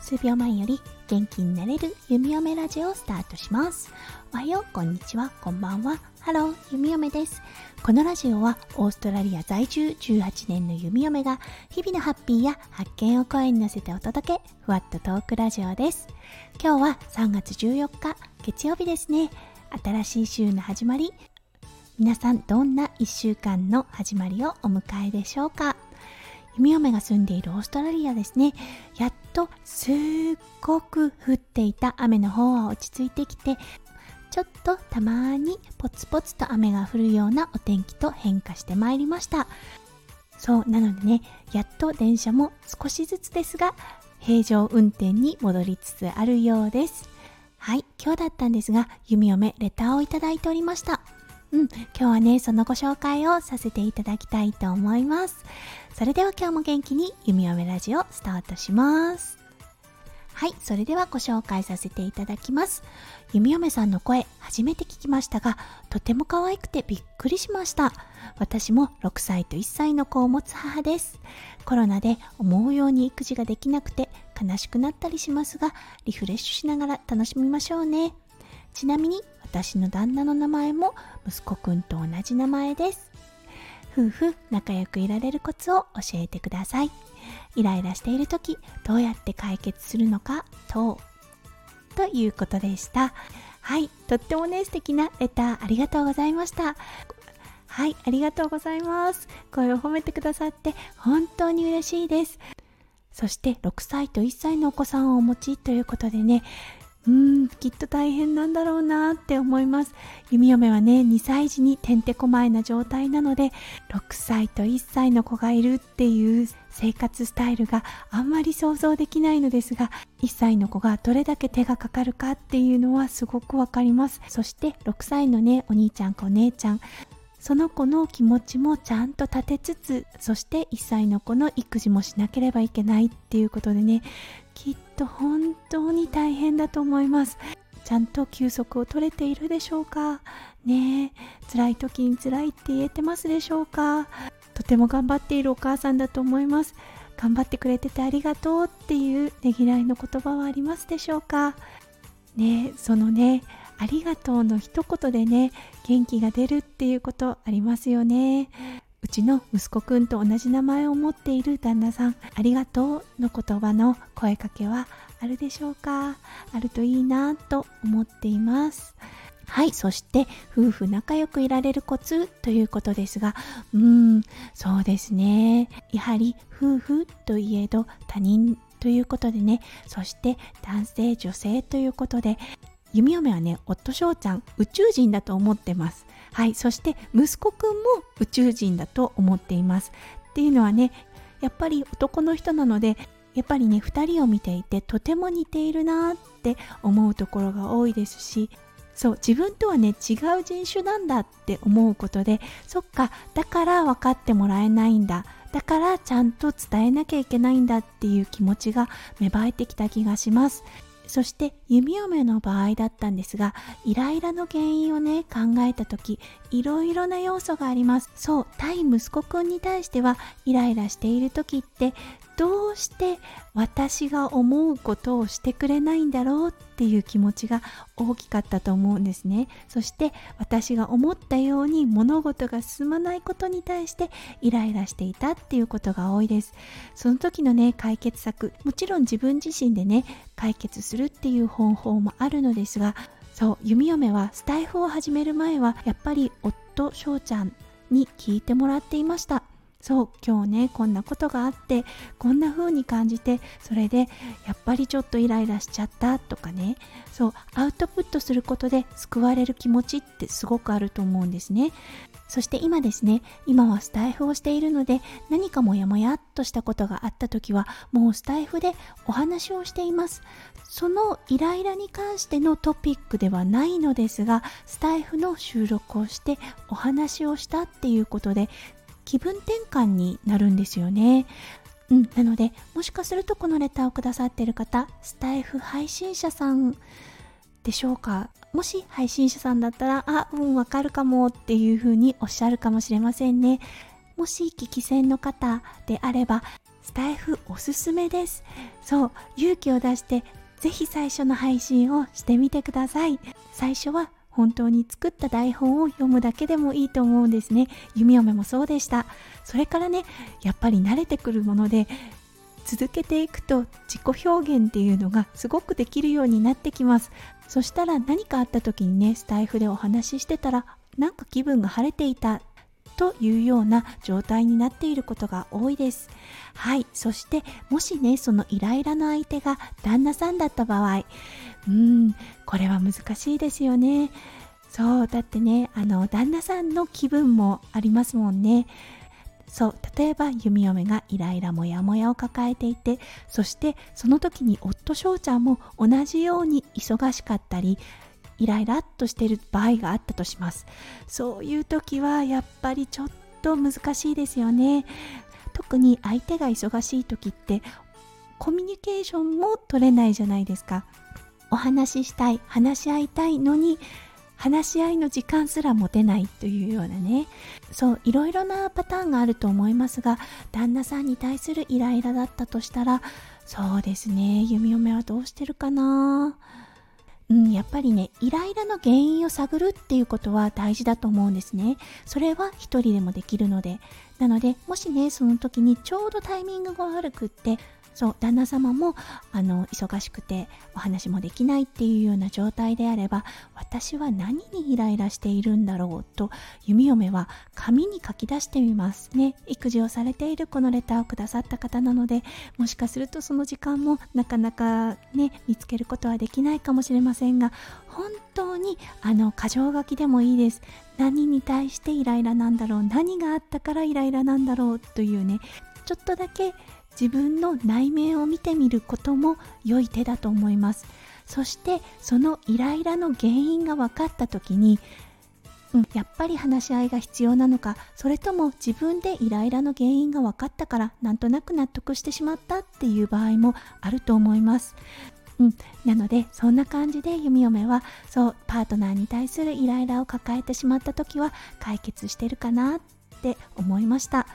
数秒前より元気になれるゆみよめラジオをスタートします。おはようこんにちは。こんばんは。ハロー弓嫁です。このラジオはオーストラリア在住18年のゆみよめが日々のハッピーや発見を声に乗せてお届けふわっとトークラジオです。今日は3月14日月曜日ですね。新しい週の始まり皆さんどんな1週間の始まりをお迎えでしょうか？弓嫁が住んでいるオーストラリアですね。やっとすっごく降っていた雨の方は落ち着いてきてちょっとたまにポツポツと雨が降るようなお天気と変化してまいりました。そうなのでねやっと電車も少しずつですが平常運転に戻りつつあるようです。はい今日だったんですが弓嫁レターをいただいておりました。うん、今日はね、そのご紹介をさせていただきたいと思います。それでは今日も元気に弓嫁ラジオスタートします。はい、それではご紹介させていただきます。弓嫁さんの声、初めて聞きましたが、とても可愛くてびっくりしました。私も6歳と1歳の子を持つ母です。コロナで思うように育児ができなくて悲しくなったりしますが、リフレッシュしながら楽しみましょうね。ちなみに私の旦那の名前も息子くんと同じ名前です。夫婦仲良くいられるコツを教えてください。イライラしている時どうやって解決するのかと。ということでした。はいとってもね素敵なレターありがとうございました。はいありがとうございます。声を褒めてくださって本当に嬉しいです。そして6歳と1歳のお子さんをお持ちということでねうん、きっと大変なんだろうなって思います。弓嫁はね、2歳児にてんてこまいな状態なので、6歳と1歳の子がいるっていう生活スタイルがあんまり想像できないのですが、1歳の子がどれだけ手がかかるかっていうのはすごくわかります。そして6歳のね、お兄ちゃんかお姉ちゃん、その子の気持ちもちゃんと立てつつそして1歳の子の育児もしなければいけないっていうことでねきっと本当に大変だと思います。ちゃんと休息を取れているでしょうか？ねえ辛い時に辛いって言えてますでしょうか？とても頑張っているお母さんだと思います。頑張ってくれててありがとうっていうねぎらいの言葉はありますでしょうか？ねそのねありがとうの一言でね元気が出るっていうことありますよね。うちの息子くんと同じ名前を持っている旦那さんありがとうの言葉の声かけはあるでしょうか？あるといいなと思っていますはい。そして、夫婦仲良くいられるコツということですが、うーん、そうですね。やはり、夫婦といえど他人ということでね、そして男性、女性ということで、弓嫁はね夫翔ちゃん宇宙人だと思ってます。はいそして息子くんも宇宙人だと思っています。っていうのはねやっぱり男の人なのでやっぱりね2人を見ていてとても似ているなって思うところが多いですしそう自分とはね違う人種なんだって思うことでそっかだから分かってもらえないんだ。だからちゃんと伝えなきゃいけないんだっていう気持ちが芽生えてきた気がします。そして弓嫁の場合だったんですがイライラの原因をね考えた時いろいろな要素があります。そう対息子くんに対してはイライラしている時ってどうして私が思うことをしてくれないんだろうっていう気持ちが大きかったと思うんですね。そして私が思ったように物事が進まないことに対してイライラしていたっていうことが多いです。その時のね解決策もちろん自分自身でね解決するっていう方法もあるのですがそう弓嫁はスタイフを始める前はやっぱり夫翔ちゃんに聞いてもらっていました。そう今日ねこんなことがあってこんな風に感じてそれでやっぱりちょっとイライラしちゃったとかね。そうアウトプットすることで救われる気持ちってすごくあると思うんですね。そして今ですね今はスタイフをしているので何かモヤモヤっとしたことがあった時はもうスタイフでお話をしています。そのイライラに関してのトピックではないのですがスタイフの収録をしてお話をしたっていうことで気分転換になるんですよね。うん、なのでもしかするとこのレターをくださっている方スタイフ配信者さんでしょうか？もし配信者さんだったらあうんわかるかもっていうふうにおっしゃるかもしれませんね。もし聞き戦の方であればスタイフおすすめです。そう勇気を出してぜひ最初の配信をしてみてください。最初は本当に作った台本を読むだけでもいいと思うんですね。弓嫁もそうでした。それからねやっぱり慣れてくるもので続けていくと自己表現っていうのがすごくできるようになってきます。そしたら何かあった時にねスタイフでお話ししてたらなんか気分が晴れていた。というような状態になっていることが多いです。はい。そしてもしねそのイライラの相手が旦那さんだった場合。うん。これは難しいですよね。そう。だってねあの旦那さんの気分もありますもんね。そう。例えば弓嫁がイライラモヤモヤを抱えていてそしてその時に夫翔ちゃんも同じように忙しかったりイライラっとしている場合があったとします。そういう時はやっぱりちょっと難しいですよね。特に相手が忙しい時ってコミュニケーションも取れないじゃないですか。お話ししたい話し合いたいのに話し合いの時間すら持てないというようなね。そういろいろなパターンがあると思いますが旦那さんに対するイライラだったとしたらそうですね。弓嫁はどうしてるかな？うん、やっぱりねイライラの原因を探るっていうことは大事だと思うんですね。それは一人でもできるので。なのでもしねその時にちょうどタイミングが悪くってそう旦那様もあの忙しくてお話もできないっていうような状態であれば私は何にイライラしているんだろうと弓嫁は紙に書き出してみます。ね育児をされているこのレターをくださった方なのでもしかするとその時間もなかなかね見つけることはできないかもしれませんが本当にあの箇条書きでもいいです。何に対してイライラなんだろう何があったからイライラなんだろうというねちょっとだけ自分の内面を見てみることも良い手だと思います。そしてそのイライラの原因が分かった時に、うん、やっぱり話し合いが必要なのかそれとも自分でイライラの原因が分かったからなんとなく納得してしまったっていう場合もあると思います。うん、なのでそんな感じで弓嫁はそうパートナーに対するイライラを抱えてしまった時は解決してるかなって思いました。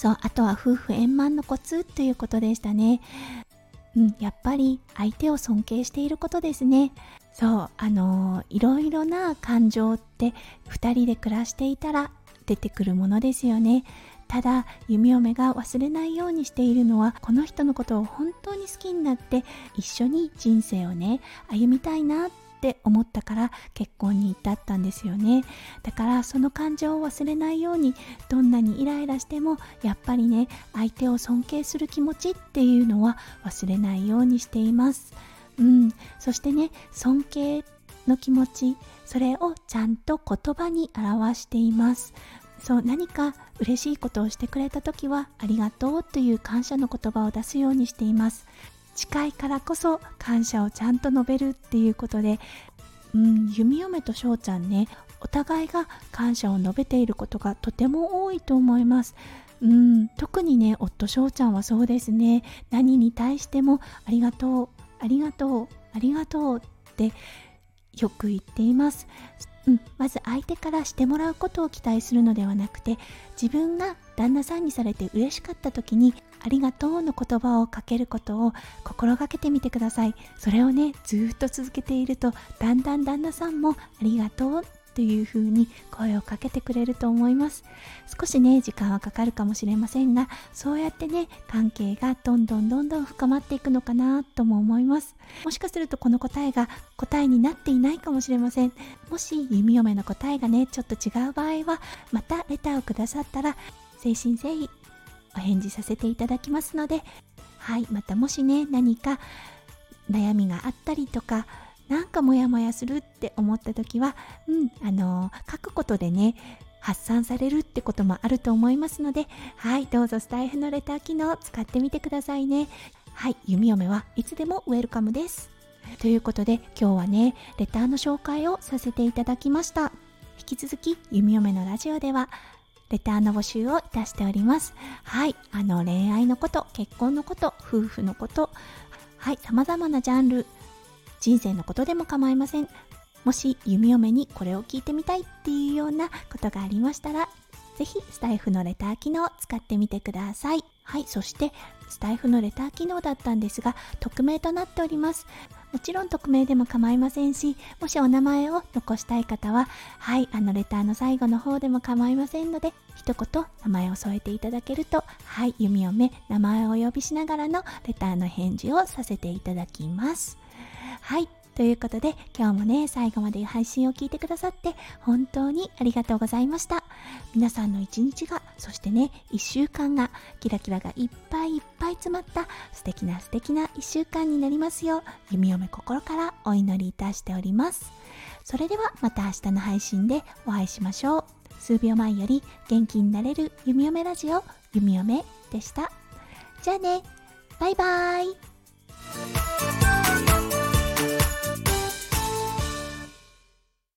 そうあとは夫婦円満のコツということでしたね。うんやっぱり相手を尊敬していることですね。そうあのー、いろいろな感情って2人で暮らしていたら出てくるものですよね。ただ弓嫁が忘れないようにしているのはこの人のことを本当に好きになって一緒に人生をね歩みたいなって思ったから結婚に至ったんですよね。だからその感情を忘れないようにどんなにイライラしてもやっぱりね相手を尊敬する気持ちっていうのは忘れないようにしています。うん。そしてね尊敬の気持ちそれをちゃんと言葉に表しています。そう何か嬉しいことをしてくれた時はありがとうという感謝の言葉を出すようにしています。近いからこそ感謝をちゃんと述べるっていうことで、うん、弓嫁と翔ちゃんねお互いが感謝を述べていることがとても多いと思います。うん、特にね夫翔ちゃんはそうですね何に対してもありがとうありがとうありがとうってよく言っています。うん、まず相手からしてもらうことを期待するのではなくて自分が旦那さんにされて嬉しかった時にありがとうの言葉をかけることを心がけてみてください。それをねずっと続けているとだんだん旦那さんもありがとうというふうに声をかけてくれると思います。少しね時間はかかるかもしれませんがそうやってね関係がどんどんどんどん深まっていくのかなとも思います。もしかするとこの答えが答えになっていないかもしれません。もし弓嫁の答えがねちょっと違う場合はまたレターをくださったら誠心誠意お返事させていただきますのではいまたもしね何か悩みがあったりとかなんかモヤモヤするって思った時は、うん、あの書くことでね、発散されるってこともあると思いますので、はい、どうぞスタイフのレター機能使ってみてくださいね。はい、弓嫁はいつでもウェルカムです。ということで今日はね、レターの紹介をさせていただきました。引き続き弓嫁のラジオではレターの募集をいたしております。はい、あの恋愛のこと、結婚のこと、夫婦のこと、はい、様々なジャンル人生のことでも構いませんもし弓嫁にこれを聞いてみたいっていうようなことがありましたらぜひスタイフのレター機能を使ってみてください。はい、そしてスタイフのレター機能だったんですが、匿名となっております。もちろん匿名でも構いませんし、もしお名前を残したい方は、はい、あのレターの最後の方でも構いませんので、一言名前を添えていただけると、はい、弓嫁、名前をお呼びしながらのレターの返事をさせていただきます。はい、ということで今日もね最後まで配信を聞いてくださって本当にありがとうございました。皆さんの一日がそしてね1週間がキラキラがいっぱいいっぱい詰まった素敵な素敵な1週間になりますよう弓嫁心からお祈りいたしております。それではまた明日の配信でお会いしましょう。数秒前より元気になれる弓嫁ラジオ弓嫁でした。じゃあね。バイバーイ。